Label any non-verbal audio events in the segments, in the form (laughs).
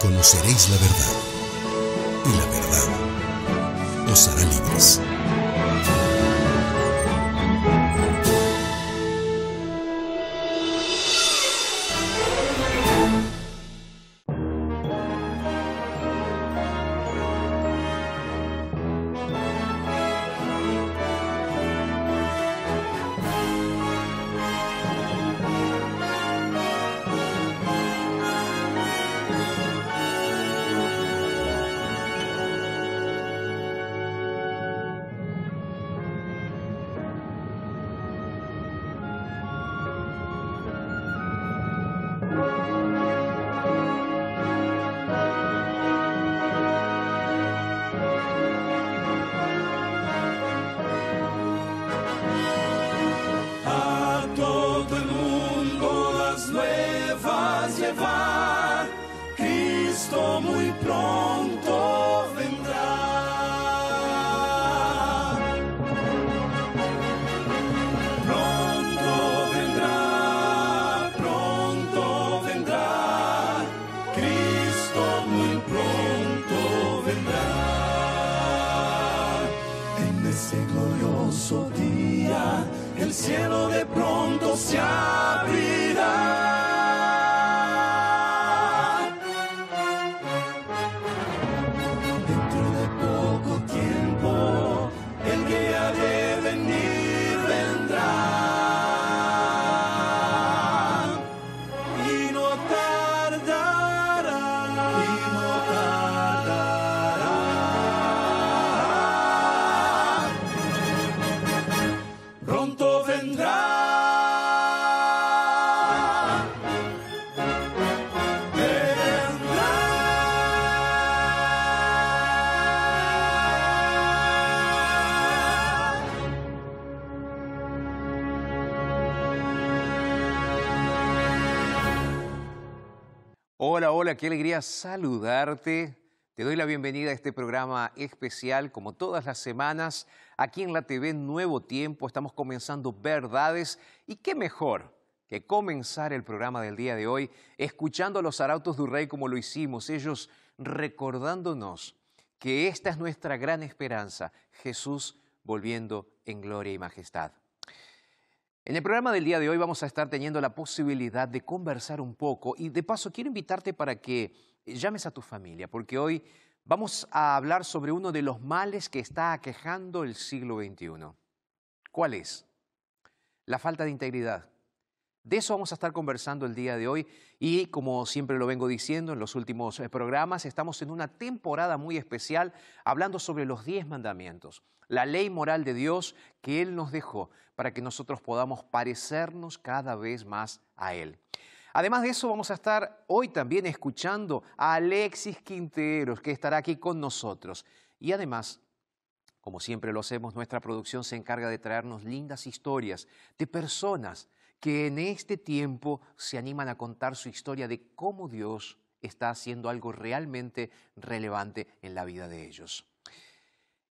conoceréis la verdad, y la verdad os hará libres. Qué alegría saludarte. Te doy la bienvenida a este programa especial, como todas las semanas, aquí en la TV Nuevo Tiempo. Estamos comenzando Verdades y qué mejor que comenzar el programa del día de hoy escuchando a los arautos del rey como lo hicimos, ellos recordándonos que esta es nuestra gran esperanza, Jesús volviendo en gloria y majestad. En el programa del día de hoy vamos a estar teniendo la posibilidad de conversar un poco y de paso quiero invitarte para que llames a tu familia, porque hoy vamos a hablar sobre uno de los males que está aquejando el siglo XXI. ¿Cuál es? La falta de integridad. De eso vamos a estar conversando el día de hoy y como siempre lo vengo diciendo en los últimos eh, programas, estamos en una temporada muy especial hablando sobre los diez mandamientos la ley moral de Dios que Él nos dejó para que nosotros podamos parecernos cada vez más a Él. Además de eso, vamos a estar hoy también escuchando a Alexis Quinteros, que estará aquí con nosotros. Y además, como siempre lo hacemos, nuestra producción se encarga de traernos lindas historias de personas que en este tiempo se animan a contar su historia de cómo Dios está haciendo algo realmente relevante en la vida de ellos.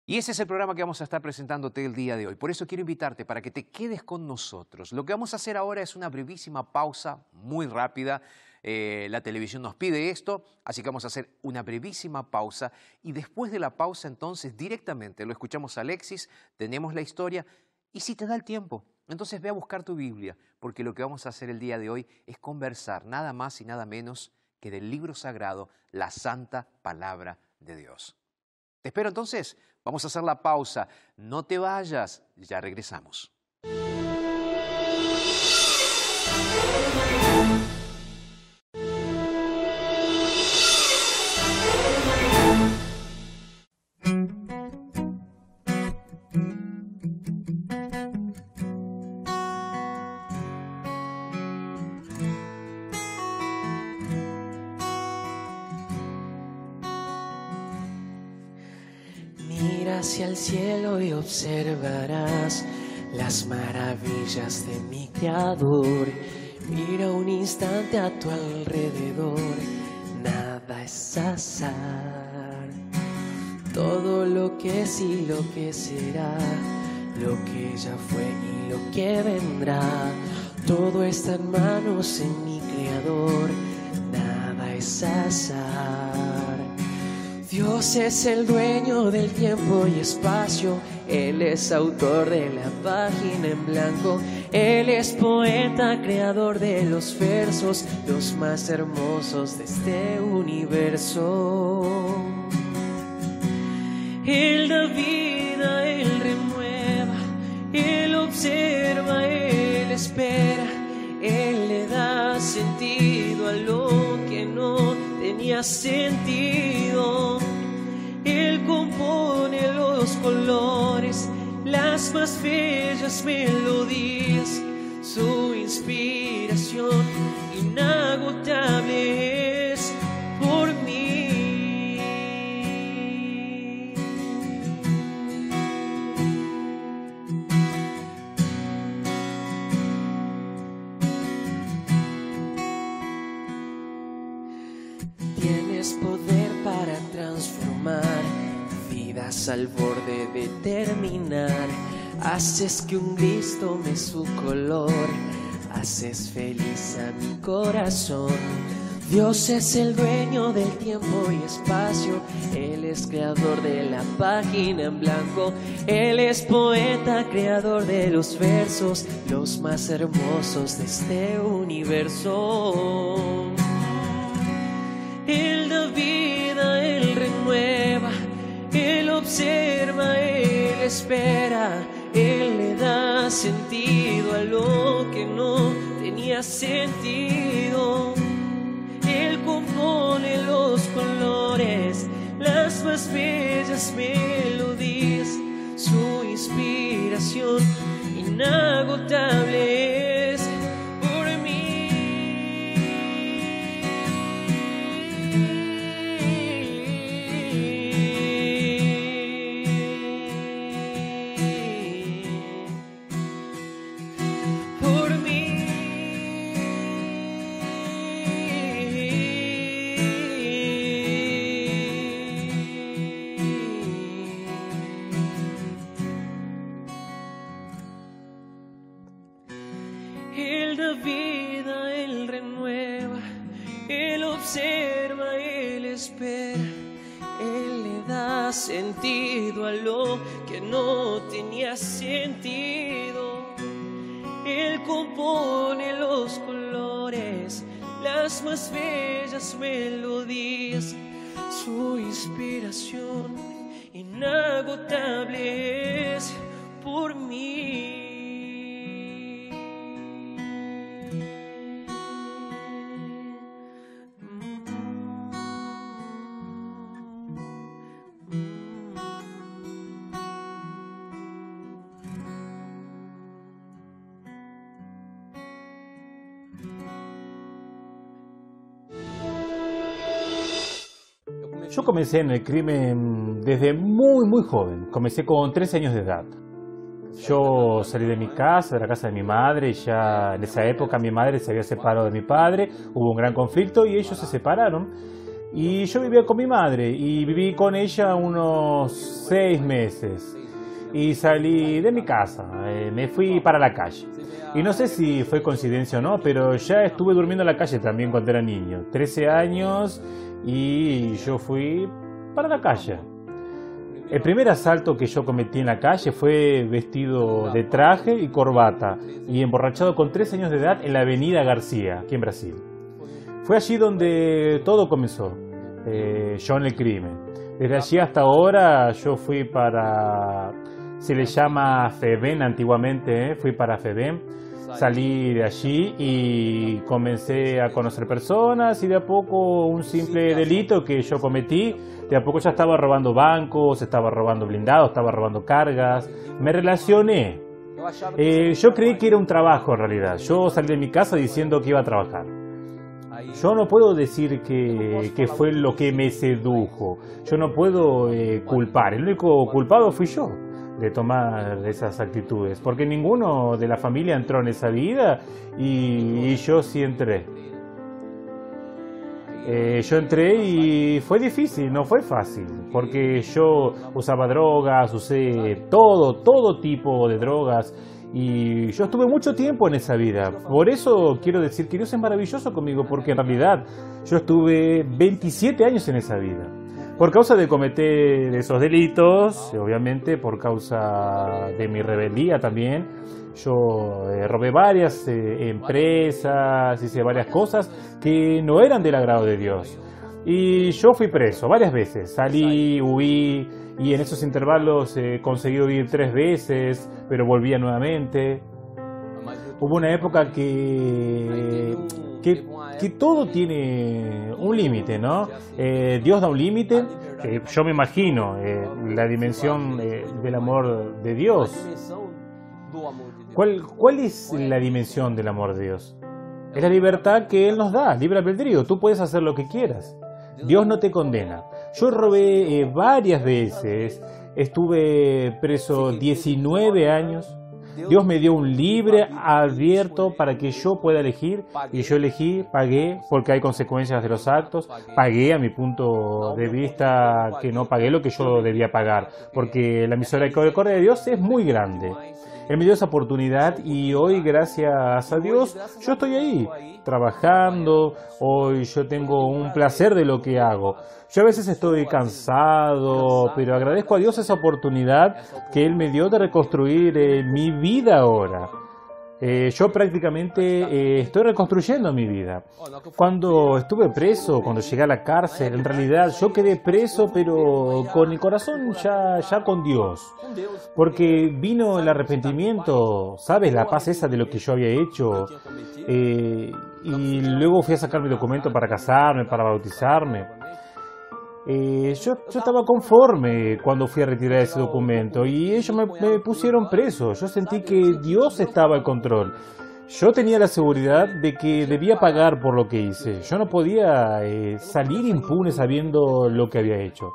Y ese es el programa que vamos a estar presentándote el día de hoy. Por eso quiero invitarte para que te quedes con nosotros. Lo que vamos a hacer ahora es una brevísima pausa, muy rápida. Eh, la televisión nos pide esto, así que vamos a hacer una brevísima pausa y después de la pausa entonces directamente lo escuchamos a Alexis, tenemos la historia y si te da el tiempo, entonces ve a buscar tu Biblia, porque lo que vamos a hacer el día de hoy es conversar nada más y nada menos que del libro sagrado, la santa palabra de Dios. Te espero entonces Vamos a hacer la pausa. No te vayas, ya regresamos. De mi Creador. Mira un instante a tu alrededor, nada es azar. Todo lo que es y lo que será, lo que ya fue y lo que vendrá, todo está en manos en mi Creador, nada es azar. Dios es el dueño del tiempo y espacio, Él es autor de la página en blanco, Él es poeta, creador de los versos, los más hermosos de este universo. Él da vida, Él renueva, Él observa, Él espera, Él le da sentido a lo que no tenía sentido. Él compone los colores, las más bellas melodías, su inspiración inagotable al borde de terminar. Haces que un gris tome su color, haces feliz a mi corazón. Dios es el dueño del tiempo y espacio, Él es creador de la página en blanco, Él es poeta, creador de los versos, los más hermosos de este universo. Él da vida, Él renueva, Él observa, Él espera, Él le da sentido a lo que no tenía sentido. Él compone los colores, las más bellas melodías, su inspiración inagotable más bellas melodías, su inspiración inagotable es por mí. Comencé en el crimen desde muy, muy joven. Comencé con 13 años de edad. Yo salí de mi casa, de la casa de mi madre, y ya en esa época mi madre se había separado de mi padre, hubo un gran conflicto y ellos se separaron. Y yo vivía con mi madre y viví con ella unos seis meses. Y salí de mi casa, eh, me fui para la calle. Y no sé si fue coincidencia o no, pero ya estuve durmiendo en la calle también cuando era niño. 13 años y yo fui para la calle. El primer asalto que yo cometí en la calle fue vestido de traje y corbata y emborrachado con 13 años de edad en la avenida García, aquí en Brasil. Fue allí donde todo comenzó, eh, yo en el crimen. Desde allí hasta ahora yo fui para, se le llama FEBEN antiguamente, eh, fui para FEBEN, salí de allí y comencé a conocer personas y de a poco un simple delito que yo cometí, de a poco ya estaba robando bancos, estaba robando blindados, estaba robando cargas, me relacioné. Eh, yo creí que era un trabajo en realidad, yo salí de mi casa diciendo que iba a trabajar. Yo no puedo decir que, que fue lo que me sedujo, yo no puedo eh, culpar, el único culpado fui yo de tomar esas actitudes, porque ninguno de la familia entró en esa vida y, yo sí entré. Eh, yo entré y fue difícil, no fue fácil, porque yo usaba drogas, usé todo, todo tipo de drogas Y yo estuve mucho tiempo en esa vida. Por eso quiero decir que Dios es maravilloso conmigo, porque en realidad yo estuve 27 años en esa vida. Por causa de cometer esos delitos, obviamente por causa de mi rebeldía también, yo eh, robé varias eh, empresas, hice varias cosas que no eran del agrado de Dios. Y yo fui preso varias veces, salí, huí y en esos intervalos eh, conseguí huir tres veces, pero volvía nuevamente. Hubo una época que, que, que todo tiene un límite, ¿no? Eh, Dios da un límite, eh, yo me imagino eh, la dimensión eh, del amor de Dios. ¿Cuál, ¿Cuál es la dimensión del amor de Dios? Es la libertad que Él nos da, libre albedrío. Tú puedes hacer lo que quieras. Dios no te condena. Yo robé eh, varias veces, estuve preso 19 años. Dios me dio un libre abierto para que yo pueda elegir y yo elegí, pagué, porque hay consecuencias de los actos, pagué a mi punto de vista que no pagué lo que yo debía pagar, porque la misericordia de Dios es muy grande. Él me dio esa oportunidad y hoy, gracias a Dios, yo estoy ahí, trabajando, hoy yo tengo un placer de lo que hago. Yo a veces estoy cansado, pero agradezco a Dios esa oportunidad que Él me dio de reconstruir eh, mi vida ahora. Eh, yo prácticamente eh, estoy reconstruyendo mi vida. Cuando estuve preso, cuando llegué a la cárcel, en realidad yo quedé preso, pero con el corazón ya, ya con Dios. Porque vino el arrepentimiento, ¿sabes? La paz esa de lo que yo había hecho. Eh, y luego fui a sacar mi documento para casarme, para bautizarme. Eh, yo, yo, estaba conforme cuando fui a retirar ese documento y ellos me, me, pusieron preso. Yo sentí que Dios estaba al control. Yo tenía la seguridad de que debía pagar por lo que hice. Yo no podía eh, salir impune sabiendo lo que había hecho.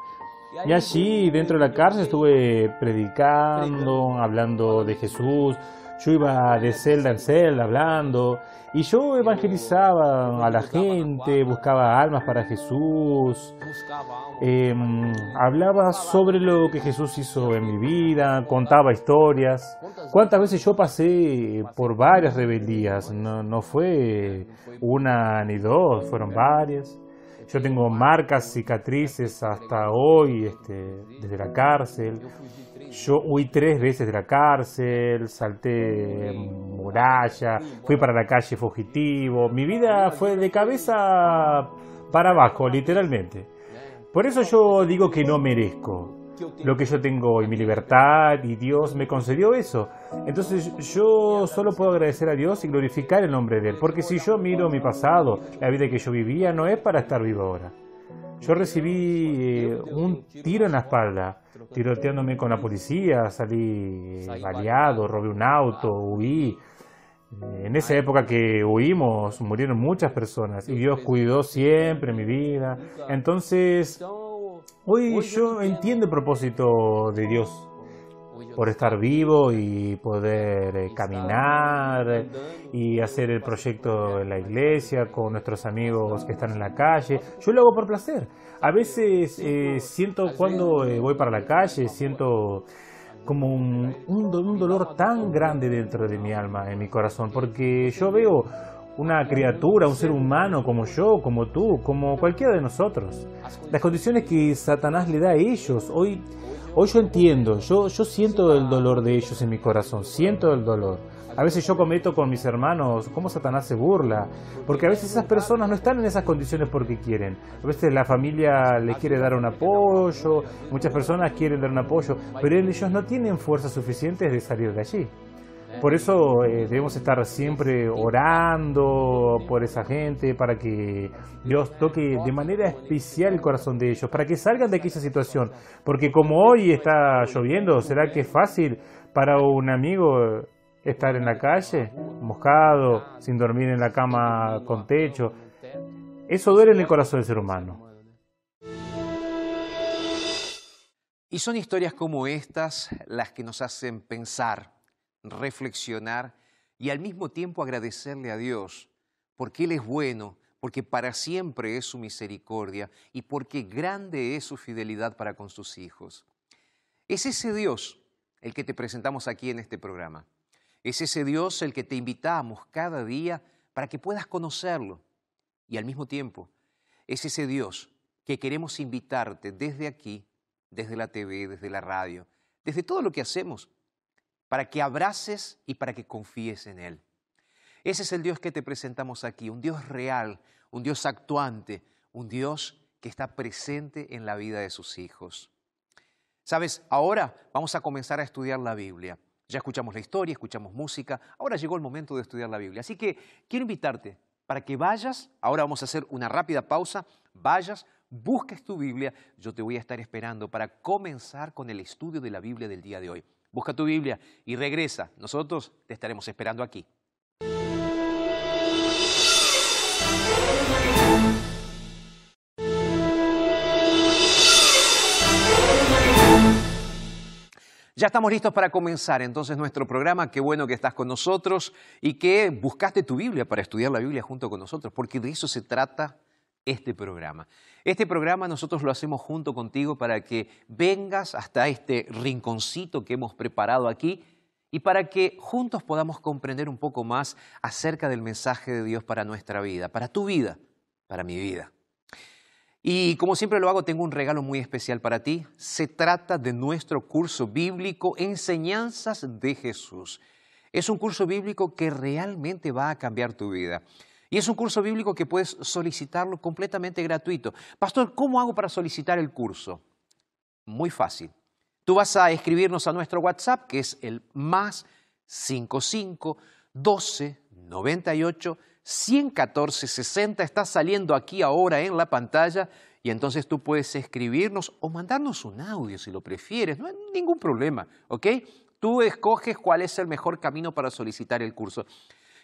Y allí, dentro de la cárcel, estuve predicando, hablando de Jesús. Yo iba de celda en celda hablando y yo evangelizaba a la gente, buscaba almas para Jesús, eh, hablaba sobre lo que Jesús hizo en mi vida, contaba historias. ¿Cuántas veces yo pasé por varias rebeldías? No, no fue una ni dos, fueron varias. Yo tengo marcas, cicatrices hasta hoy, este, desde la cárcel. Yo huí tres veces de la cárcel, salté muralla, fui para la calle fugitivo. Mi vida fue de cabeza para abajo, literalmente. Por eso yo digo que no merezco lo que yo tengo y mi libertad y Dios me concedió eso. Entonces yo solo puedo agradecer a Dios y glorificar el nombre de Él. Porque si yo miro mi pasado, la vida que yo vivía no es para estar vivo ahora. Yo recibí eh, un tiro en la espalda, tiroteándome con la policía, salí baleado, robé un auto, huí. En esa época que huimos, murieron muchas personas y Dios cuidó siempre mi vida. Entonces, hoy yo entiendo el propósito de Dios por estar vivo y poder eh, caminar y hacer el proyecto en la iglesia con nuestros amigos que están en la calle. Yo lo hago por placer. A veces eh, siento cuando eh, voy para la calle, siento como un, un, un dolor tan grande dentro de mi alma, en mi corazón, porque yo veo una criatura, un ser humano como yo, como tú, como cualquiera de nosotros. Las condiciones que Satanás le da a ellos, hoy, hoy yo entiendo, yo, yo siento el dolor de ellos en mi corazón, siento el dolor. A veces yo cometo con mis hermanos cómo Satanás se burla, porque a veces esas personas no están en esas condiciones porque quieren. A veces la familia les quiere dar un apoyo, muchas personas quieren dar un apoyo, pero ellos no tienen fuerzas suficientes de salir de allí. Por eso eh, debemos estar siempre orando por esa gente, para que Dios toque de manera especial el corazón de ellos, para que salgan de aquella situación. Porque como hoy está lloviendo, ¿será que es fácil para un amigo estar en la calle, mojado, sin dormir en la cama con techo? Eso duele en el corazón del ser humano. Y son historias como estas las que nos hacen pensar reflexionar y al mismo tiempo agradecerle a Dios, porque Él es bueno, porque para siempre es su misericordia y porque grande es su fidelidad para con sus hijos. Es ese Dios el que te presentamos aquí en este programa. Es ese Dios el que te invitamos cada día para que puedas conocerlo. Y al mismo tiempo, es ese Dios que queremos invitarte desde aquí, desde la TV, desde la radio, desde todo lo que hacemos, para que abraces y para que confíes en Él. Ese es el Dios que te presentamos aquí, un Dios real, un Dios actuante, un Dios que está presente en la vida de sus hijos. Sabes, ahora vamos a comenzar a estudiar la Biblia. Ya escuchamos la historia, escuchamos música, ahora llegó el momento de estudiar la Biblia. Así que quiero invitarte para que vayas, ahora vamos a hacer una rápida pausa, vayas, busques tu Biblia, yo te voy a estar esperando para comenzar con el estudio de la Biblia del día de hoy. Busca tu Biblia y regresa, nosotros te estaremos esperando aquí. Ya estamos listos para comenzar entonces nuestro programa. Qué bueno que estás con nosotros y que buscaste tu Biblia para estudiar la Biblia junto con nosotros, porque de eso se trata este programa. Este programa nosotros lo hacemos junto contigo para que vengas hasta este rinconcito que hemos preparado aquí y para que juntos podamos comprender un poco más acerca del mensaje de Dios para nuestra vida, para tu vida, para mi vida. Y como siempre lo hago, tengo un regalo muy especial para ti. Se trata de nuestro curso bíblico Enseñanzas de Jesús. Es un curso bíblico que realmente va a cambiar tu vida. Y es un curso bíblico que puedes solicitarlo completamente gratuito. Pastor, ¿cómo hago para solicitar el curso? Muy fácil. Tú vas a escribirnos a nuestro WhatsApp, que es el más 55 12 98 114 60 está saliendo aquí ahora en la pantalla y entonces tú puedes escribirnos o mandarnos un audio si lo prefieres, no hay ningún problema, ¿ok? Tú escoges cuál es el mejor camino para solicitar el curso.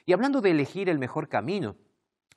Y hablando de elegir el mejor camino,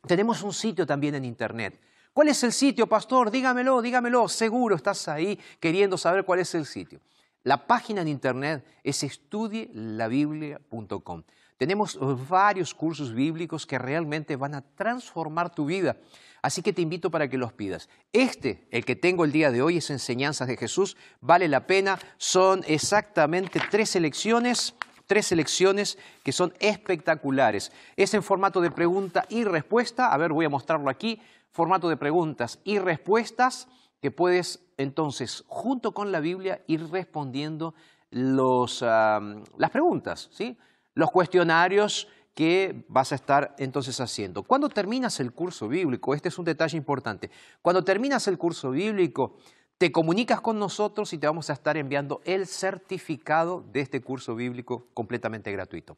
tenemos un sitio también en Internet. ¿Cuál es el sitio, pastor? Dígamelo, dígamelo. Seguro estás ahí queriendo saber cuál es el sitio. La página en Internet es estudielabiblia.com. Tenemos varios cursos bíblicos que realmente van a transformar tu vida. Así que te invito para que los pidas. Este, el que tengo el día de hoy, es Enseñanzas de Jesús. Vale la pena. Son exactamente tres elecciones, tres selecciones que son espectaculares. Es en formato de pregunta y respuesta. A ver, voy a mostrarlo aquí. Formato de preguntas y respuestas que puedes entonces, junto con la Biblia, ir respondiendo los, las preguntas, ¿sí? los cuestionarios que vas a estar entonces haciendo. Cuando terminas el curso bíblico, este es un detalle importante, cuando terminas el curso bíblico, te comunicas con nosotros y te vamos a estar enviando el certificado de este curso bíblico completamente gratuito.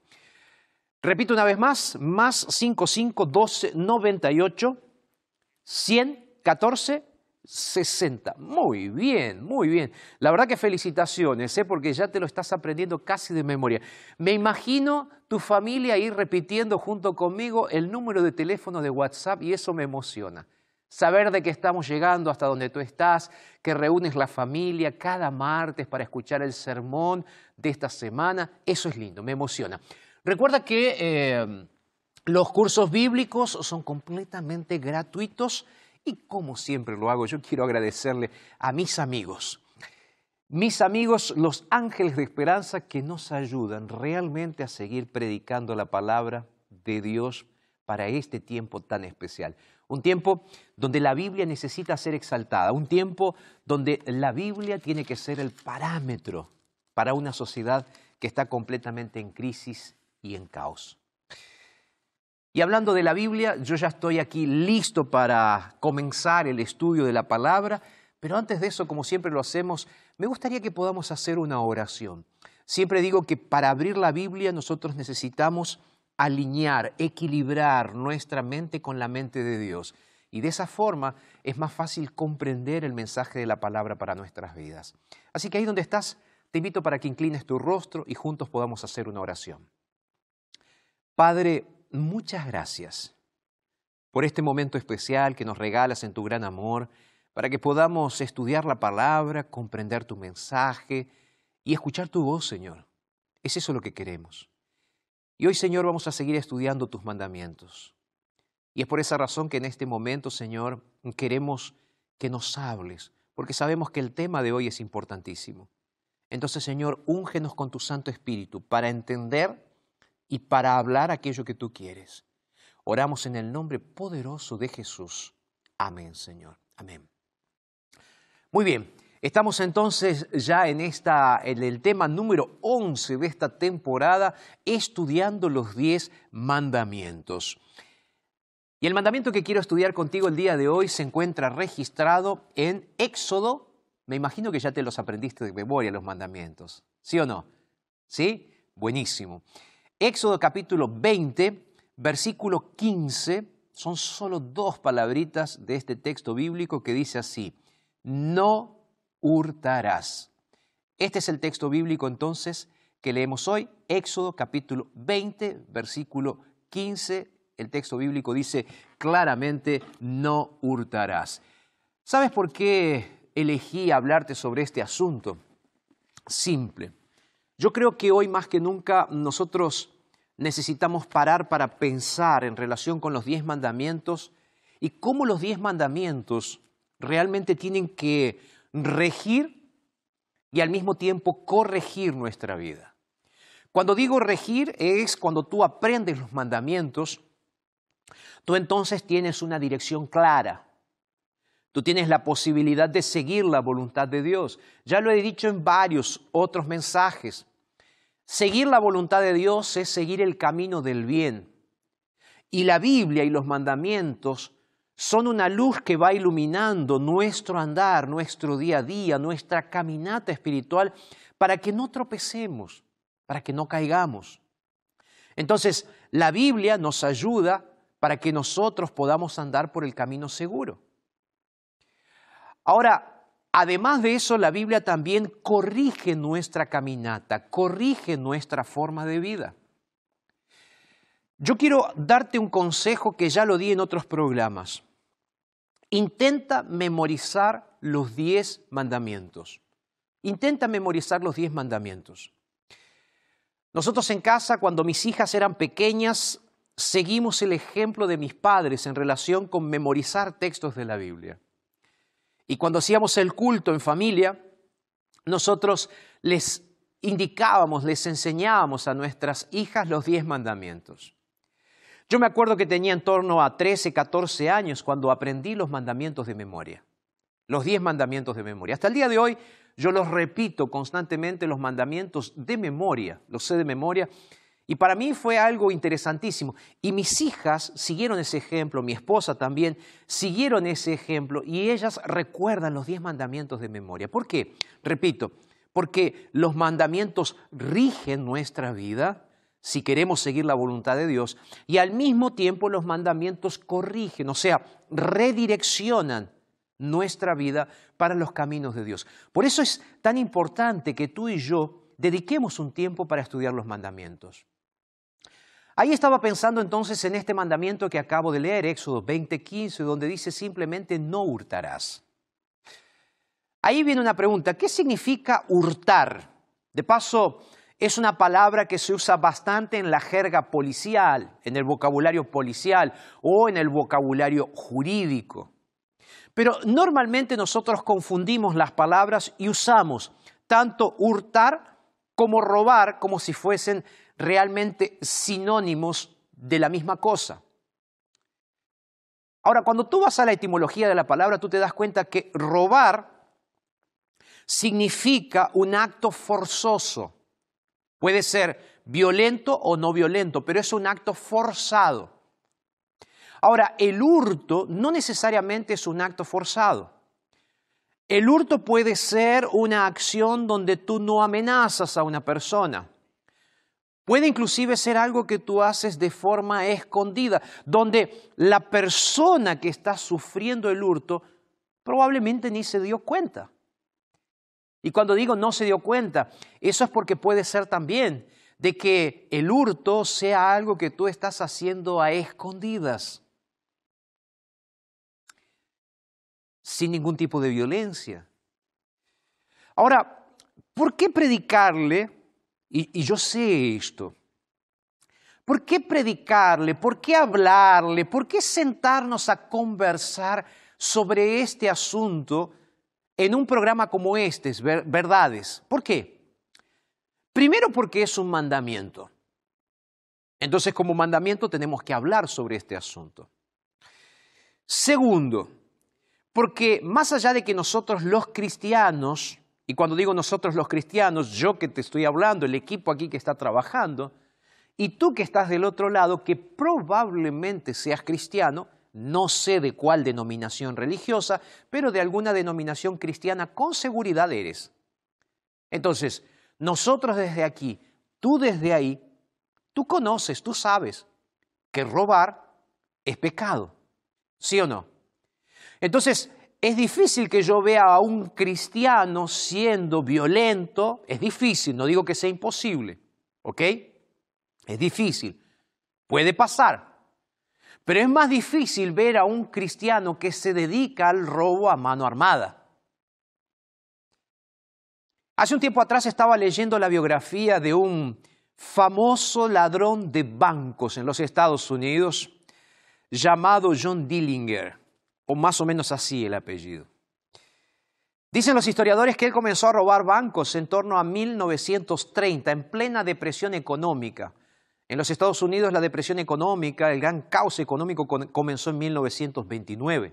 Repito una vez más, más 55 12 98 114 60. Muy bien, muy bien. La verdad que felicitaciones, ¿eh? porque ya te lo estás aprendiendo casi de memoria. Me imagino tu familia ir repitiendo junto conmigo el número de teléfono de WhatsApp y eso me emociona. Saber de que estamos llegando hasta donde tú estás, que reúnes la familia cada martes para escuchar el sermón de esta semana, eso es lindo, me emociona. Recuerda que eh, los cursos bíblicos son completamente gratuitos y como siempre lo hago, yo quiero agradecerle a mis amigos, mis amigos los ángeles de esperanza que nos ayudan realmente a seguir predicando la palabra de Dios para este tiempo tan especial. Un tiempo donde la Biblia necesita ser exaltada, un tiempo donde la Biblia tiene que ser el parámetro para una sociedad que está completamente en crisis y en caos. Y hablando de la Biblia, yo ya estoy aquí listo para comenzar el estudio de la palabra, pero antes de eso, como siempre lo hacemos, me gustaría que podamos hacer una oración. Siempre digo que para abrir la Biblia nosotros necesitamos alinear, equilibrar nuestra mente con la mente de Dios. Y de esa forma es más fácil comprender el mensaje de la palabra para nuestras vidas. Así que ahí donde estás, te invito para que inclines tu rostro y juntos podamos hacer una oración. Padre, muchas gracias por este momento especial que nos regalas en tu gran amor, para que podamos estudiar la palabra, comprender tu mensaje y escuchar tu voz, Señor. Es eso lo que queremos. Y hoy, Señor, vamos a seguir estudiando tus mandamientos. Y es por esa razón que en este momento, Señor, queremos que nos hables, porque sabemos que el tema de hoy es importantísimo. Entonces, Señor, úngenos con tu Santo Espíritu para entender y para hablar aquello que tú quieres. Oramos en el nombre poderoso de Jesús. Amén, Señor. Amén. Muy bien, estamos entonces ya en, esta, el tema número 11 de esta temporada, estudiando los 10 mandamientos. Y el mandamiento que quiero estudiar contigo el día de hoy se encuentra registrado en Éxodo. Me imagino que ya te los aprendiste de memoria los mandamientos. ¿Sí o no? ¿Sí? Buenísimo. Éxodo capítulo 20, versículo 15, son solo dos palabritas de este texto bíblico que dice así, no hurtarás. Este es el texto bíblico entonces que leemos hoy, Éxodo capítulo 20, versículo 15 el texto bíblico dice claramente, no hurtarás. ¿Sabes por qué elegí hablarte sobre este asunto? Simple. Yo creo que hoy más que nunca nosotros necesitamos parar para pensar en relación con los diez mandamientos y cómo los diez mandamientos realmente tienen que regir y al mismo tiempo corregir nuestra vida. Cuando digo regir es cuando tú aprendes los mandamientos tú entonces tienes una dirección clara. Tú tienes la posibilidad de seguir la voluntad de Dios. Ya lo he dicho en varios otros mensajes. Seguir la voluntad de Dios es seguir el camino del bien. Y la Biblia y los mandamientos son una luz que va iluminando nuestro andar, nuestro día a día, nuestra caminata espiritual, para que no tropecemos, para que no caigamos. Entonces, la Biblia nos ayuda para que nosotros podamos andar por el camino seguro. Ahora, además de eso, la Biblia también corrige nuestra caminata, corrige nuestra forma de vida. Yo quiero darte un consejo que ya lo di en otros programas. Intenta memorizar los diez mandamientos. Intenta memorizar los diez mandamientos. Nosotros en casa, cuando mis hijas eran pequeñas, seguimos el ejemplo de mis padres en relación con memorizar textos de la Biblia. Y cuando hacíamos el culto en familia, nosotros les indicábamos, les enseñábamos a nuestras hijas los diez mandamientos. Yo me acuerdo que tenía en torno a 13, 14 años cuando aprendí los mandamientos de memoria, los diez mandamientos de memoria. Hasta el día de hoy yo los repito constantemente, los mandamientos de memoria, los sé de memoria, y para mí fue algo interesantísimo. Y mis hijas siguieron ese ejemplo, mi esposa también, siguieron ese ejemplo y ellas recuerdan los diez mandamientos de memoria. ¿Por qué? Repito, porque los mandamientos rigen nuestra vida si queremos seguir la voluntad de Dios y al mismo tiempo los mandamientos corrigen, o sea, redireccionan nuestra vida para los caminos de Dios. Por eso es tan importante que tú y yo dediquemos un tiempo para estudiar los mandamientos. Ahí estaba pensando entonces en este mandamiento que acabo de leer, Éxodo 20:15, donde dice simplemente no hurtarás. Ahí viene una pregunta, ¿qué significa hurtar? De paso, es una palabra que se usa bastante en la jerga policial, en el vocabulario policial o en el vocabulario jurídico. Pero normalmente nosotros confundimos las palabras y usamos tanto hurtar como robar como si fuesen realmente sinónimos de la misma cosa. Ahora, cuando tú vas a la etimología de la palabra, tú te das cuenta que robar significa un acto forzoso. Puede ser violento o no violento, pero es un acto forzado. Ahora, el hurto no necesariamente es un acto forzado. El hurto puede ser una acción donde tú no amenazas a una persona. Puede inclusive ser algo que tú haces de forma escondida, donde la persona que está sufriendo el hurto probablemente ni se dio cuenta. Y cuando digo no se dio cuenta, eso es porque puede ser también de que el hurto sea algo que tú estás haciendo a escondidas, sin ningún tipo de violencia. Ahora, ¿por qué predicarle y, yo sé esto. ¿Por qué predicarle? ¿Por qué hablarle? ¿Por qué sentarnos a conversar sobre este asunto en un programa como este, Verdades? ¿Por qué? Primero porque es un mandamiento. Entonces, como mandamiento tenemos que hablar sobre este asunto. Segundo, porque más allá de que nosotros los cristianos, y cuando digo nosotros los cristianos, yo que te estoy hablando, el equipo aquí que está trabajando, y tú que estás del otro lado, que probablemente seas cristiano, no sé de cuál denominación religiosa, pero de alguna denominación cristiana con seguridad eres. Entonces, nosotros desde aquí, tú desde ahí, tú conoces, tú sabes que robar es pecado, ¿sí o no? Entonces, es difícil que yo vea a un cristiano siendo violento, es difícil, no digo que sea imposible, ¿ok? Es difícil, puede pasar, pero es más difícil ver a un cristiano que se dedica al robo a mano armada. Hace un tiempo atrás estaba leyendo la biografía de un famoso ladrón de bancos en los Estados Unidos llamado John Dillinger, o más o menos así el apellido. Dicen los historiadores que él comenzó a robar bancos en torno a 1930, en plena depresión económica. En los Estados Unidos la depresión económica, el gran caos económico comenzó en 1929.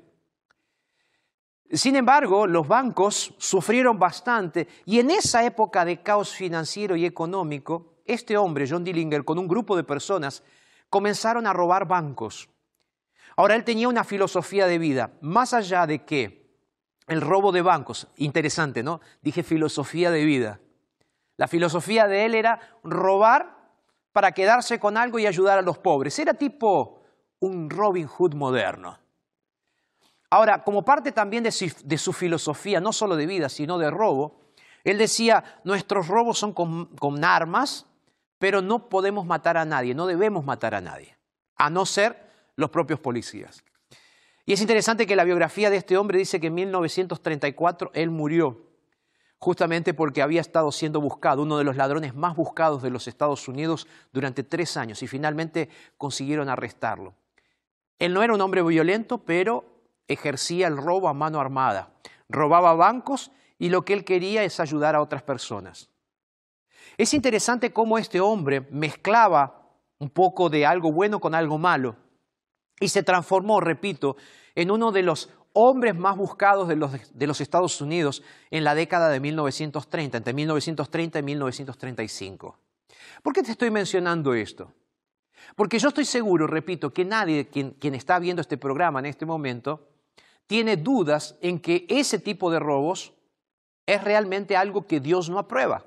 Sin embargo, los bancos sufrieron bastante y en esa época de caos financiero y económico, este hombre, John Dillinger, con un grupo de personas, comenzaron a robar bancos. Ahora, él tenía una filosofía de vida, más allá de que el robo de bancos, interesante, ¿no? Dije filosofía de vida. La filosofía de él era robar para quedarse con algo y ayudar a los pobres. Era tipo un Robin Hood moderno. Ahora, como parte también de su, filosofía, no solo de vida, sino de robo, él decía, nuestros robos son con, armas, pero no podemos matar a nadie, no debemos matar a nadie, a no ser los propios policías. Y es interesante que la biografía de este hombre dice que en 1934 él murió justamente porque había estado siendo buscado, uno de los ladrones más buscados de los Estados Unidos durante tres años y finalmente consiguieron arrestarlo. Él no era un hombre violento, pero ejercía el robo a mano armada, robaba bancos y lo que él quería es ayudar a otras personas. Es interesante cómo este hombre mezclaba un poco de algo bueno con algo malo y se transformó, repito, en uno de los hombres más buscados de los, de los, Estados Unidos en la década de 1930, entre 1930 y 1935. ¿Por qué te estoy mencionando esto? Porque yo estoy seguro, repito, que nadie quien, quien está viendo este programa en este momento tiene dudas en que ese tipo de robos es realmente algo que Dios no aprueba.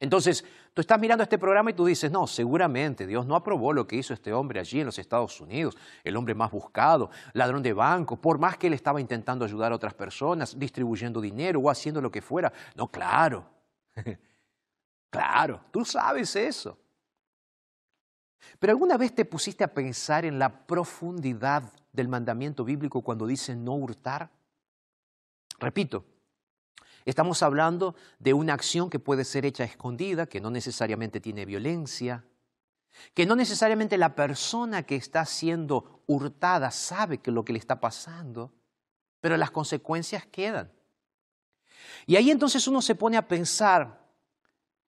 Entonces, tú estás mirando este programa y tú dices, no, seguramente Dios no aprobó lo que hizo este hombre allí en los Estados Unidos, el hombre más buscado, ladrón de banco, por más que él estaba intentando ayudar a otras personas, distribuyendo dinero o haciendo lo que fuera. No, claro, (laughs) claro, tú sabes eso. Pero alguna vez te pusiste a pensar en la profundidad del mandamiento bíblico cuando dice no hurtar? Repito, estamos hablando de una acción que puede ser hecha escondida, que no necesariamente tiene violencia, que no necesariamente la persona que está siendo hurtada sabe que lo que le está pasando, pero las consecuencias quedan. Y ahí entonces uno se pone a pensar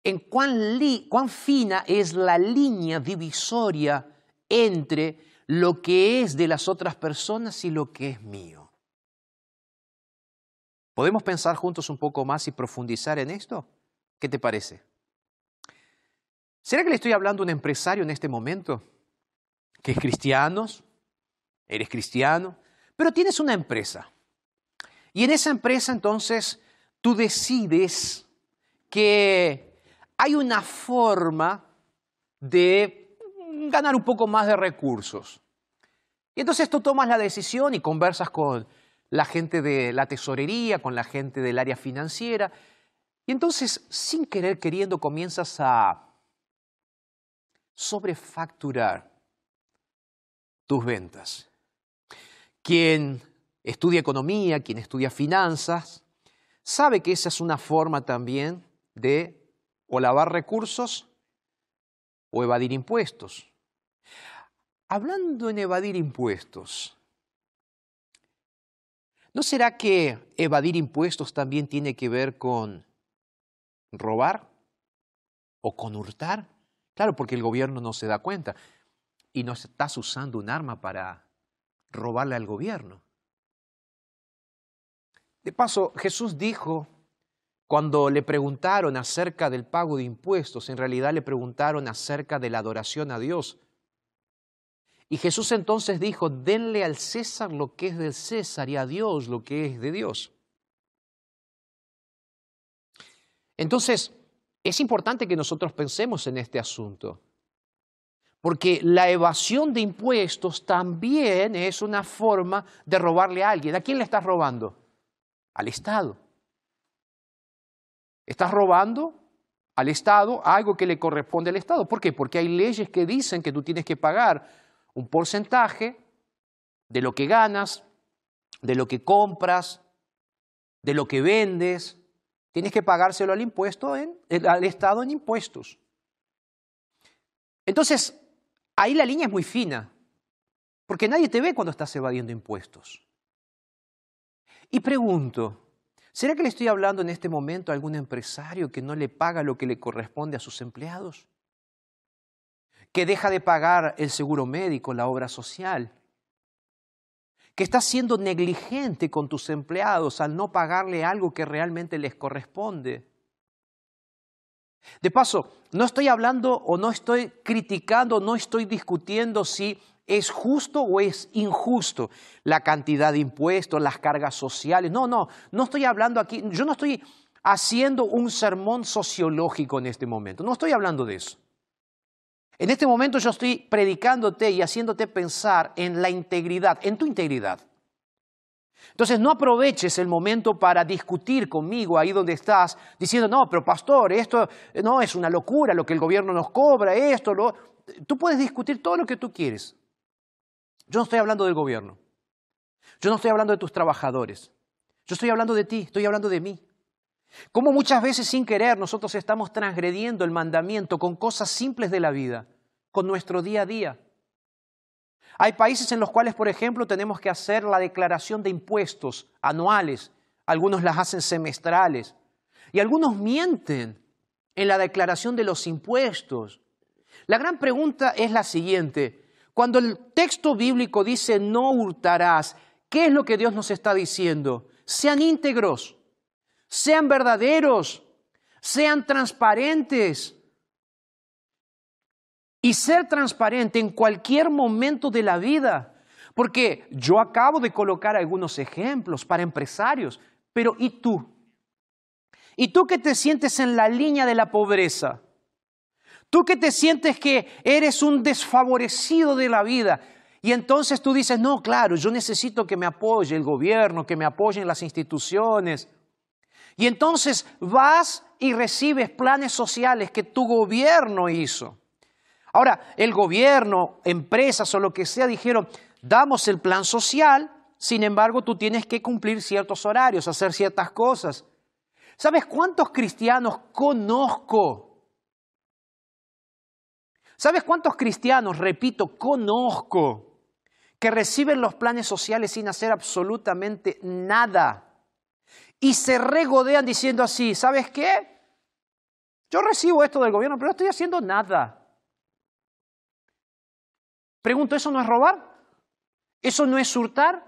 en cuán, cuán fina es la línea divisoria entre lo que es de las otras personas y lo que es mío. ¿Podemos pensar juntos un poco más y profundizar en esto? ¿Qué te parece? ¿Será que le estoy hablando a un empresario en este momento? Que es cristiano, eres cristiano, pero tienes una empresa. Y en esa empresa entonces tú decides que hay una forma de ganar un poco más de recursos. Y entonces tú tomas la decisión y conversas con la gente de la tesorería, con la gente del área financiera, y entonces, sin querer queriendo, comienzas a sobrefacturar tus ventas. Quien estudia economía, quien estudia finanzas, sabe que esa es una forma también de o lavar recursos o evadir impuestos. Hablando en evadir impuestos, ¿no será que evadir impuestos también tiene que ver con robar o con hurtar? Claro, porque el gobierno no se da cuenta y no estás usando un arma para robarle al gobierno. De paso, Jesús dijo, cuando le preguntaron acerca del pago de impuestos, en realidad le preguntaron acerca de la adoración a Dios. Y Jesús entonces dijo, denle al César lo que es del César y a Dios lo que es de Dios. Entonces, es importante que nosotros pensemos en este asunto, porque la evasión de impuestos también es una forma de robarle a alguien. ¿A quién le estás robando? Al Estado. Estás robando al Estado algo que le corresponde al Estado. ¿Por qué? Porque hay leyes que dicen que tú tienes que pagar un porcentaje de lo que ganas, de lo que compras, de lo que vendes, tienes que pagárselo al impuesto en, al Estado en impuestos. Entonces, ahí la línea es muy fina, porque nadie te ve cuando estás evadiendo impuestos. Y pregunto, ¿será que le estoy hablando en este momento a algún empresario que no le paga lo que le corresponde a sus empleados? Que deja de pagar el seguro médico, la obra social, que estás siendo negligente con tus empleados al no pagarle algo que realmente les corresponde. De paso, no estoy hablando o no estoy criticando, no estoy discutiendo si es justo o es injusto la cantidad de impuestos, las cargas sociales. No, no, no estoy hablando aquí, yo no estoy haciendo un sermón sociológico en este momento, no estoy hablando de eso. En este momento yo estoy predicándote y haciéndote pensar en la integridad, en tu integridad. Entonces no aproveches el momento para discutir conmigo ahí donde estás, diciendo, no, pero pastor, esto no es una locura lo que el gobierno nos cobra, esto, lo... Tú puedes discutir todo lo que tú quieres. Yo no estoy hablando del gobierno. Yo no estoy hablando de tus trabajadores. Yo estoy hablando de ti, estoy hablando de mí. Como muchas veces sin querer nosotros estamos transgrediendo el mandamiento con cosas simples de la vida, con nuestro día a día. Hay países en los cuales, por ejemplo, tenemos que hacer la declaración de impuestos anuales, algunos las hacen semestrales, y algunos mienten en la declaración de los impuestos. La gran pregunta es la siguiente, cuando el texto bíblico dice no hurtarás, ¿qué es lo que Dios nos está diciendo? Sean íntegros, sean verdaderos, sean transparentes. Y ser transparente en cualquier momento de la vida. Porque yo acabo de colocar algunos ejemplos para empresarios, pero ¿y tú? ¿Y tú que te sientes en la línea de la pobreza? Tú que te sientes que eres un desfavorecido de la vida. Y entonces tú dices, no, claro, yo necesito que me apoye el gobierno, que me apoyen las instituciones. Y entonces vas y recibes planes sociales que tu gobierno hizo. Ahora, el gobierno, empresas o lo que sea dijeron, damos el plan social, sin embargo tú tienes que cumplir ciertos horarios, hacer ciertas cosas. ¿Sabes cuántos cristianos conozco? ¿Sabes cuántos cristianos, repito, conozco, que reciben los planes sociales sin hacer absolutamente nada? Y se regodean diciendo así, ¿sabes qué? Yo recibo esto del gobierno, pero no estoy haciendo nada. Pregunto, ¿eso no es robar? ¿Eso no es hurtar?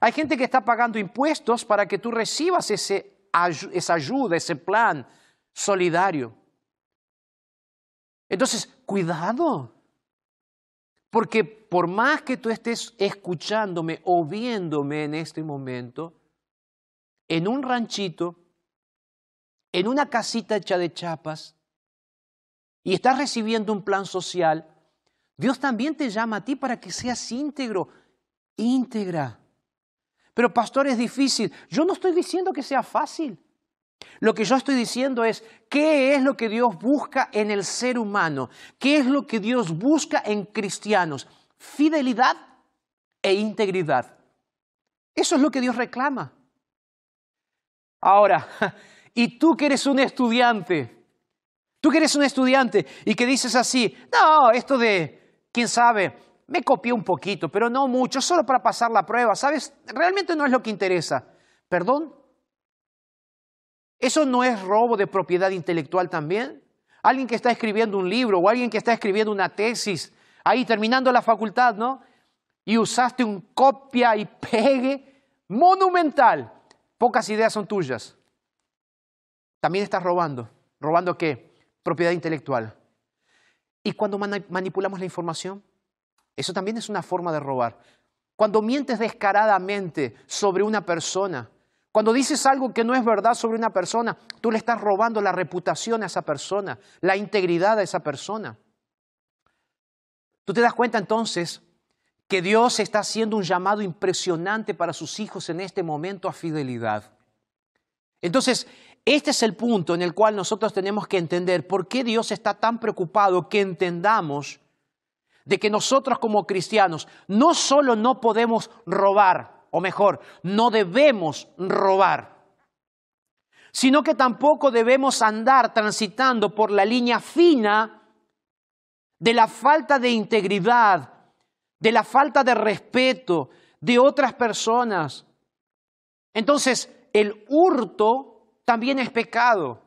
Hay gente que está pagando impuestos para que tú recibas ese, esa ayuda, ese plan solidario. Entonces, cuidado. Porque por más que tú estés escuchándome o viéndome en este momento, en un ranchito, en una casita hecha de chapas, y estás recibiendo un plan social, Dios también te llama a ti para que seas íntegro, íntegra. Pero pastor, es difícil. Yo no estoy diciendo que sea fácil. Lo que yo estoy diciendo es, ¿qué es lo que Dios busca en el ser humano? ¿Qué es lo que Dios busca en cristianos? Fidelidad e integridad. Eso es lo que Dios reclama. Ahora, (laughs) y tú que eres un estudiante, tú que eres un estudiante y que dices así, no, esto de, quién sabe, me copié un poquito, pero no mucho, solo para pasar la prueba, ¿sabes? Realmente no es lo que interesa. ¿Perdón? ¿Eso no es robo de propiedad intelectual también? alguien que está escribiendo un libro o alguien que está escribiendo una tesis, ahí terminando la facultad, ¿no? Y usaste un copia y pegue monumental. Pocas ideas son tuyas. También estás robando. ¿Robando qué? Propiedad intelectual. ¿Y cuando manipulamos la información? Eso también es una forma de robar. Cuando mientes descaradamente sobre una persona, cuando dices algo que no es verdad sobre una persona, tú le estás robando la reputación a esa persona, la integridad a esa persona. Tú te das cuenta entonces que Dios está haciendo un llamado impresionante para sus hijos en este momento a fidelidad. Entonces, este es el punto en el cual nosotros tenemos que entender por qué Dios está tan preocupado que entendamos de que nosotros como cristianos no solo no podemos robar, o mejor, no debemos robar, sino que tampoco debemos andar transitando por la línea fina de la falta de integridad, de la falta de respeto de otras personas. Entonces, el hurto también es pecado.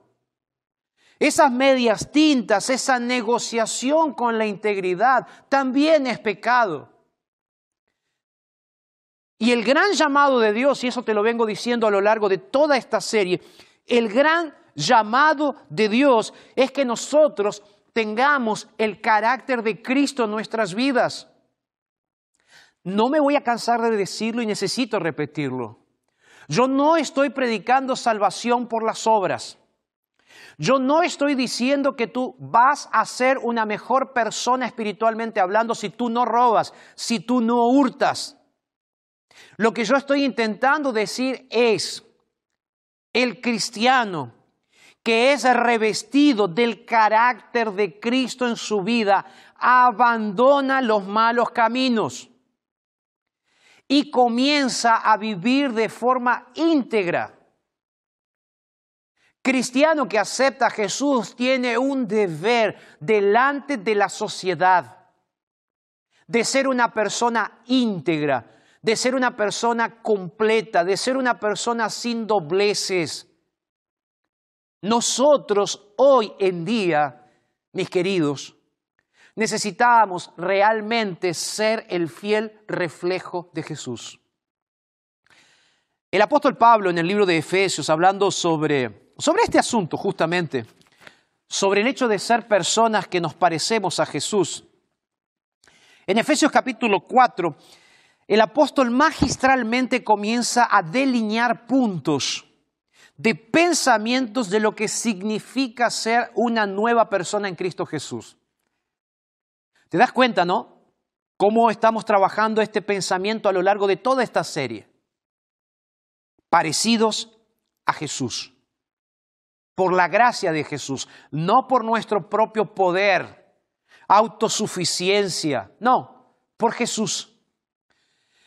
Esas medias tintas, esa negociación con la integridad, también es pecado. Y el gran llamado de Dios, y eso te lo vengo diciendo a lo largo de toda esta serie, el gran llamado de Dios es que nosotros tengamos el carácter de Cristo en nuestras vidas. No me voy a cansar de decirlo y necesito repetirlo. Yo no estoy predicando salvación por las obras. Yo no estoy diciendo que tú vas a ser una mejor persona espiritualmente hablando si tú no robas, si tú no hurtas. Lo que yo estoy intentando decir es, el cristiano que es revestido del carácter de Cristo en su vida, abandona los malos caminos y comienza a vivir de forma íntegra. Cristiano que acepta a Jesús tiene un deber delante de la sociedad de ser una persona íntegra, de ser una persona completa, de ser una persona sin dobleces. Nosotros hoy en día, mis queridos, necesitamos realmente ser el fiel reflejo de Jesús. El apóstol Pablo en el libro de Efesios, hablando sobre, sobre este asunto justamente, sobre el hecho de ser personas que nos parecemos a Jesús, en Efesios capítulo 4, el apóstol magistralmente comienza a delinear puntos de pensamientos de lo que significa ser una nueva persona en Cristo Jesús. ¿Te das cuenta, no? Cómo estamos trabajando este pensamiento a lo largo de toda esta serie. Parecidos a Jesús. Por la gracia de Jesús, no por nuestro propio poder, autosuficiencia, no, por Jesús.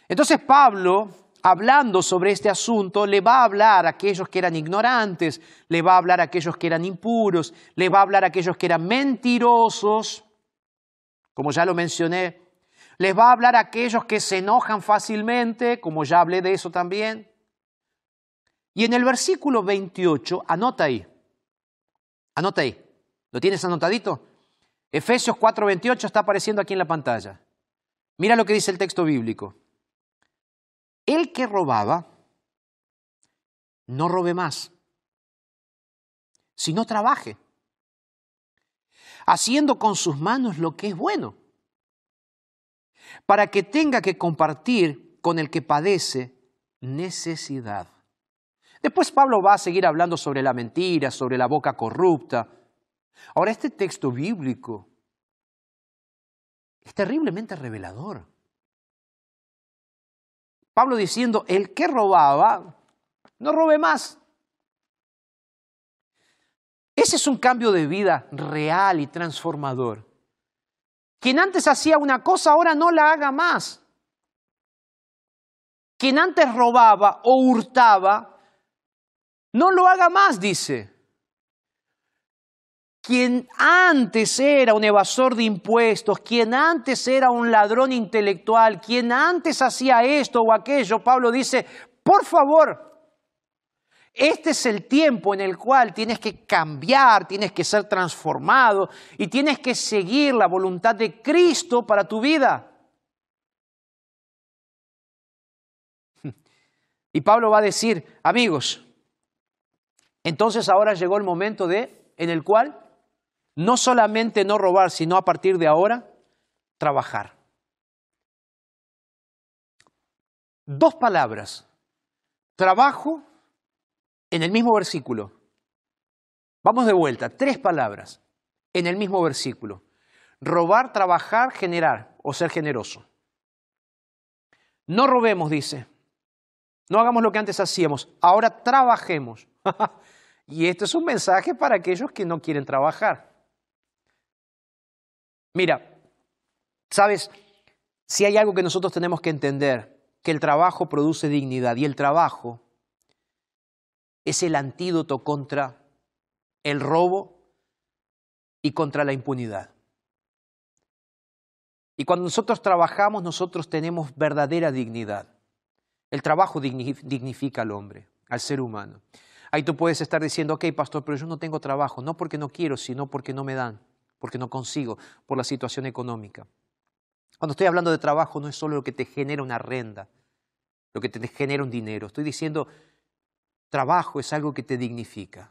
Entonces Pablo, hablando sobre este asunto, le va a hablar a aquellos que eran ignorantes, le va a hablar a aquellos que eran impuros, le va a hablar a aquellos que eran mentirosos, como ya lo mencioné, les va a hablar a aquellos que se enojan fácilmente, como ya hablé de eso también. Y en el versículo 28, anota ahí, anota ahí, ¿lo tienes anotadito? Efesios 4:28 está apareciendo aquí en la pantalla. Mira lo que dice el texto bíblico. El que robaba, no robe más, sino trabaje, haciendo con sus manos lo que es bueno, para que tenga que compartir con el que padece necesidad. Después Pablo va a seguir hablando sobre la mentira, sobre la boca corrupta. Ahora, este texto bíblico es terriblemente revelador. Pablo diciendo, el que robaba, no robe más. Ese es un cambio de vida real y transformador. Quien antes hacía una cosa, ahora no la haga más. Quien antes robaba o hurtaba, no lo haga más, dice quien antes era un evasor de impuestos, quien antes era un ladrón intelectual, quien antes hacía esto o aquello, Pablo dice, por favor, Este es el tiempo en el cual tienes que cambiar, tienes que ser transformado y tienes que seguir la voluntad de Cristo para tu vida. (laughs) Y Pablo va a decir, amigos, entonces ahora llegó el momento de en el cual no solamente no robar, sino a partir de ahora trabajar. Dos palabras, trabajo en el mismo versículo. Vamos de vuelta, tres palabras en el mismo versículo. Robar, trabajar, generar o ser generoso. No robemos, dice. No hagamos lo que antes hacíamos, ahora trabajemos. (laughs) y este es un mensaje para aquellos que no quieren trabajar. Mira, sabes, si hay algo que nosotros tenemos que entender, que el trabajo produce dignidad y el trabajo es el antídoto contra el robo y contra la impunidad. Y cuando nosotros trabajamos, nosotros tenemos verdadera dignidad. El trabajo dignifica al hombre, al ser humano. Ahí tú puedes estar diciendo, ok, pastor, pero yo no tengo trabajo, no porque no quiero, sino porque no me dan, porque no consigo, por la situación económica. Cuando estoy hablando de trabajo, no es solo lo que te genera una renta, lo que te genera un dinero. Estoy diciendo Trabajo es algo que te dignifica.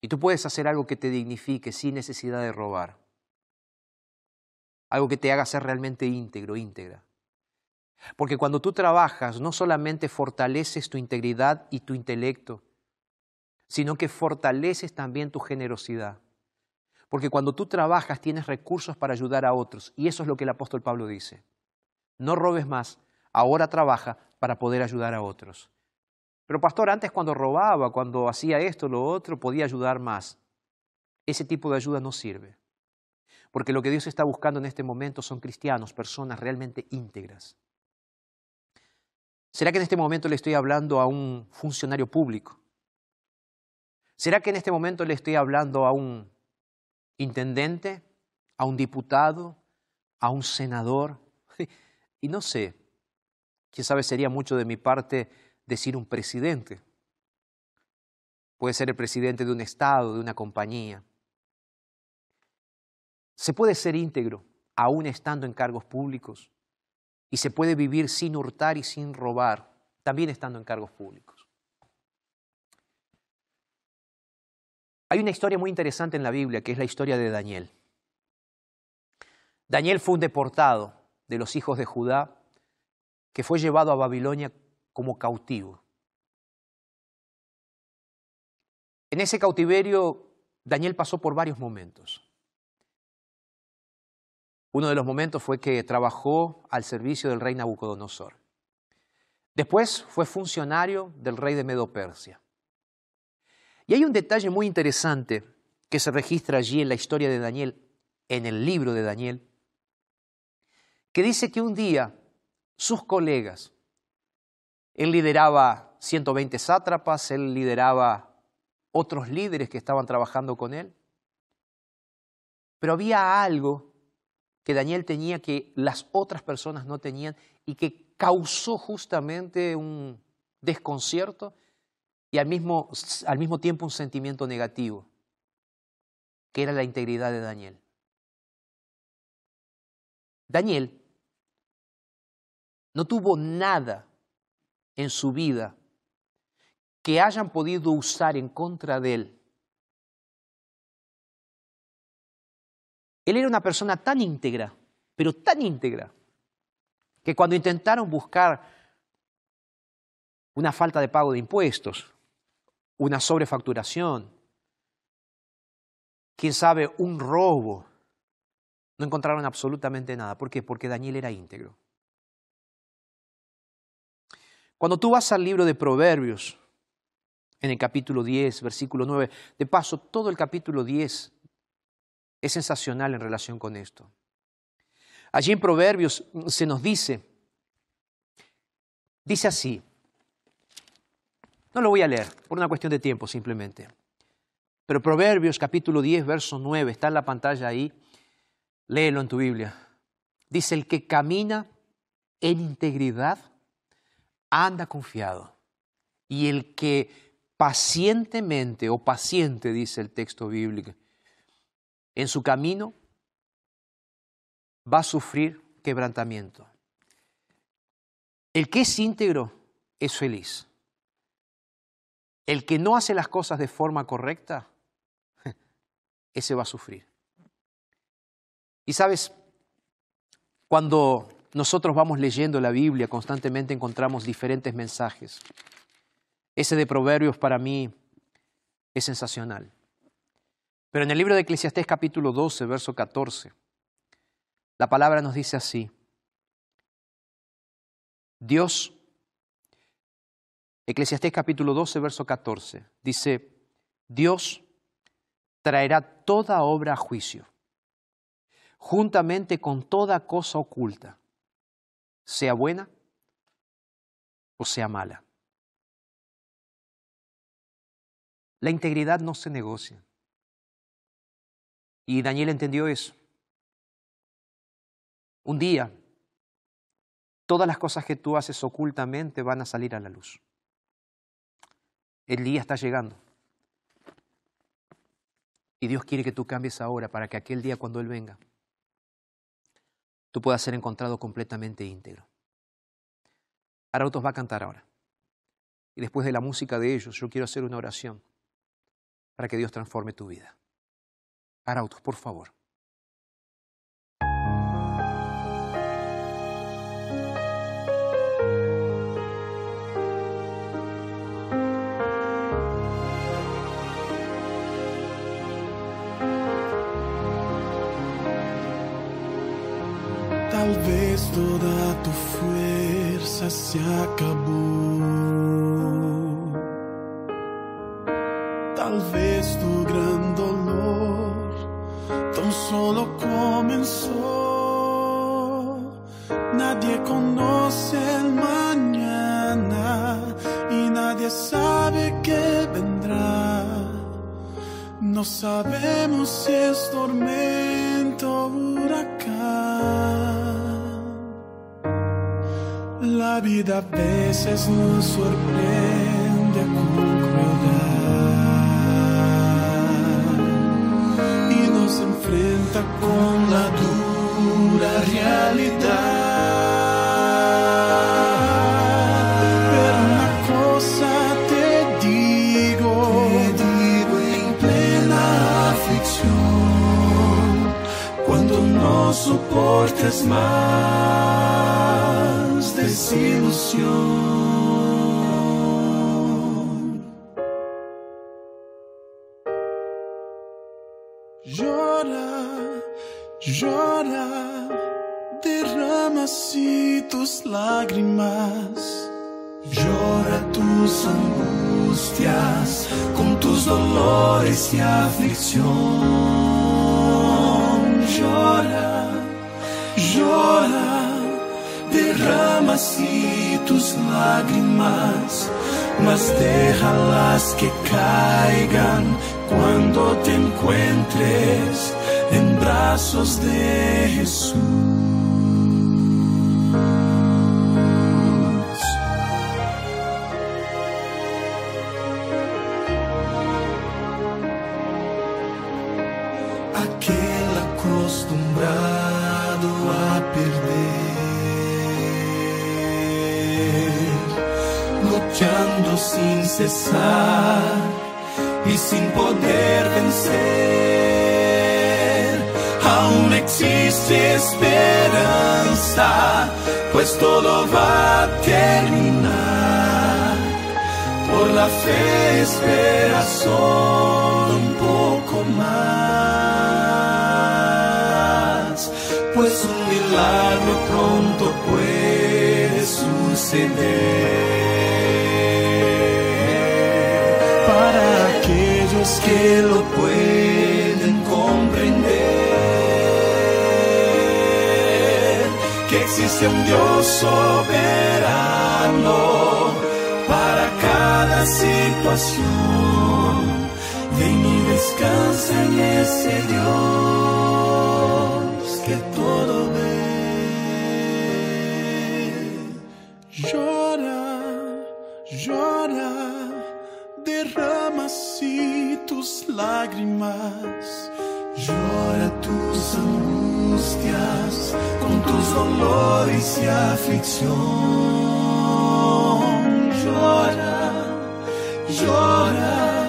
Y tú puedes hacer algo que te dignifique sin necesidad de robar. Algo que te haga ser realmente íntegro, íntegra. Porque cuando tú trabajas, no solamente fortaleces tu integridad y tu intelecto, sino que fortaleces también tu generosidad. Porque cuando tú trabajas tienes recursos para ayudar a otros. Y eso es lo que el apóstol Pablo dice. No robes más, ahora trabaja para poder ayudar a otros. Pero pastor, antes cuando robaba, cuando hacía esto, lo otro, podía ayudar más. Ese tipo de ayuda no sirve. Porque lo que Dios está buscando en este momento son cristianos, personas realmente íntegras. ¿Será que en este momento le estoy hablando a un funcionario público? ¿Será que en este momento le estoy hablando a un intendente, a un diputado, a un senador? (laughs) Y no sé, quién sabe, sería mucho de mi parte decir un presidente. Puede ser el presidente de un estado, de una compañía. Se puede ser íntegro aún estando en cargos públicos y se puede vivir sin hurtar y sin robar, también estando en cargos públicos. Hay una historia muy interesante en la Biblia que es la historia de Daniel. Daniel fue un deportado de los hijos de Judá que fue llevado a Babilonia como cautivo. En ese cautiverio, Daniel pasó por varios momentos. Uno de los momentos fue que trabajó al servicio del rey Nabucodonosor. Después fue funcionario del rey de Medo-Persia. Y hay un detalle muy interesante que se registra allí en la historia de Daniel, en el libro de Daniel, que dice que un día sus colegas él lideraba 120 sátrapas, él lideraba otros líderes que estaban trabajando con él. Pero había algo que Daniel tenía que las otras personas no tenían y que causó justamente un desconcierto y al mismo, al mismo tiempo un sentimiento negativo, que era la integridad de Daniel. Daniel no tuvo nada en su vida que hayan podido usar en contra de él. Él era una persona tan íntegra, pero tan íntegra, que cuando intentaron buscar una falta de pago de impuestos, una sobrefacturación, quién sabe, un robo, no encontraron absolutamente nada. ¿Por qué? Porque Daniel era íntegro. Cuando tú vas al libro de Proverbios, en el capítulo 10, versículo 9, de paso, todo el capítulo 10 es sensacional en relación con esto. Allí en Proverbios se nos dice, dice así, no lo voy a leer por una cuestión de tiempo simplemente, pero Proverbios capítulo 10, verso 9, está en la pantalla ahí, léelo en tu Biblia. Dice, el que camina en integridad anda confiado. Y el que pacientemente o paciente, dice el texto bíblico, en su camino, va a sufrir quebrantamiento. El que es íntegro es feliz. El que no hace las cosas de forma correcta, (laughs) ese va a sufrir. Y sabes, cuando nosotros vamos leyendo la Biblia, constantemente encontramos diferentes mensajes. Ese de Proverbios para mí es sensacional. Pero en el libro de Eclesiastés capítulo 12, verso 14, la palabra nos dice así. Dios, Eclesiastés capítulo 12, verso 14, dice, Dios traerá toda obra a juicio, juntamente con toda cosa oculta, sea buena o sea mala. La integridad no se negocia. Y Daniel entendió eso. Un día, todas las cosas que tú haces ocultamente van a salir a la luz. El día está llegando. Y Dios quiere que tú cambies ahora para que aquel día cuando Él venga, tú puedas ser encontrado completamente íntegro. Arautos va a cantar ahora. Y después de la música de ellos, yo quiero hacer una oración para que Dios transforme tu vida. Arautos, por favor. Vez toda tu fuerza se acabó. Tal vez tu gran dolor tan solo comenzó. Nadie conoce el mañana y nadie sabe qué vendrá. No sabemos si es tormento o huracán. La vida a veces nos sorprende con crueldad y nos enfrenta con la dura realidad. Pero una cosa te digo, digo en plena aflicción, cuando no soportes más desilusión. Llora, llora, derrama así tus lágrimas. Llora tus angustias con tus dolores y aflicción. Así tus lágrimas, mas déjalas que caigan cuando te encuentres en brazos de Jesús. Aún existe esperanza, pues todo va a terminar. Por la fe espera solo un poco más, pues un milagro pronto puede suceder para aquellos que lo pueden existe un Dios soberano para cada situación. Ven y descansa en ese Dios que todo ve. Llora, llora, derrama tus lágrimas, llora tus angustias con tus dolores y aflicción. Llora, llora,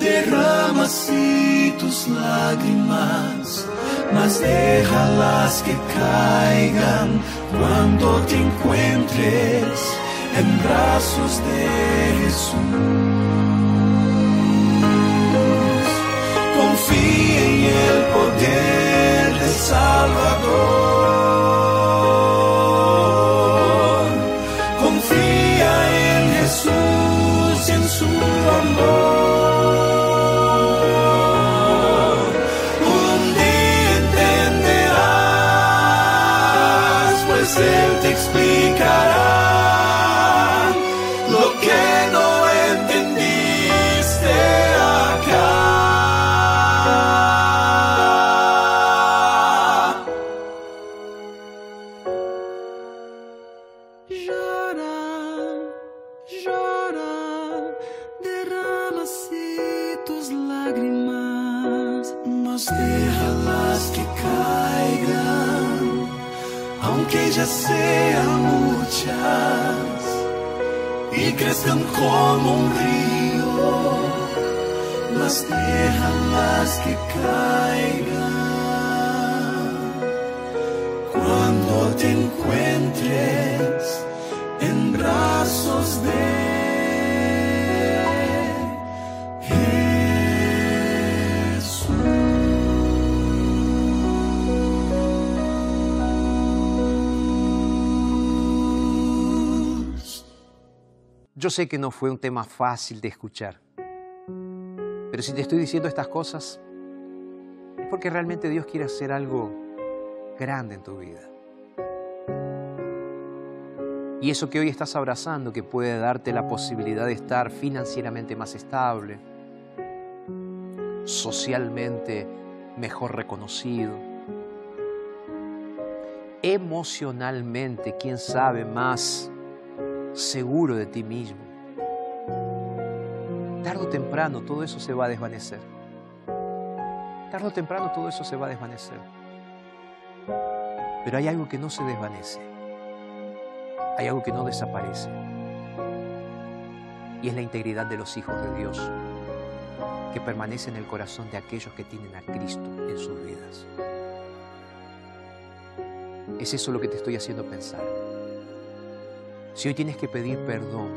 derrama así tus lágrimas, mas déjalas que caigan cuando te encuentres en brazos de Jesús. confía en el poder Salvador. Sé que no fue un tema fácil de escuchar, pero si te estoy diciendo estas cosas, es porque realmente Dios quiere hacer algo grande en tu vida. Y eso que hoy estás abrazando, que puede darte la posibilidad de estar financieramente más estable, socialmente mejor reconocido, emocionalmente, quién sabe, más seguro de ti mismo. Tardo o temprano todo eso se va a desvanecer. Tardo o temprano todo eso se va a desvanecer. Pero hay algo que no se desvanece. Hay algo que no desaparece. Y es la integridad de los hijos de Dios que permanece en el corazón de aquellos que tienen a Cristo en sus vidas. Es eso lo que te estoy haciendo pensar. Si hoy tienes que pedir perdón,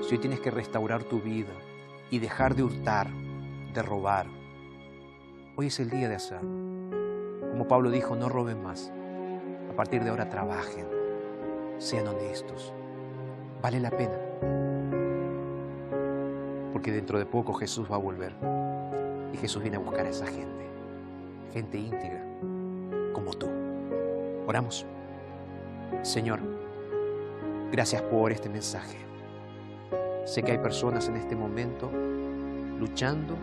si hoy tienes que restaurar tu vida y dejar de hurtar, de robar, hoy es el día de hacerlo. Como Pablo dijo, no roben más. A partir de ahora trabajen, sean honestos. Vale la pena. Porque dentro de poco Jesús va a volver. Y Jesús viene a buscar a esa gente. Gente íntegra, como tú. Oramos. Señor, gracias por este mensaje. Sé que hay personas en este momento luchando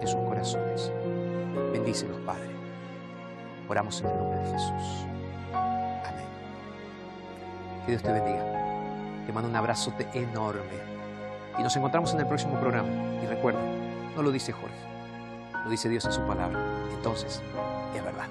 en sus corazones. Bendícelos, Padre. Oramos en el nombre de Jesús. Amén. Que Dios te bendiga. Te mando un abrazote enorme. Y nos encontramos en el próximo programa. Y recuerda, no lo dice Jorge, lo dice Dios en su palabra. Entonces, es verdad.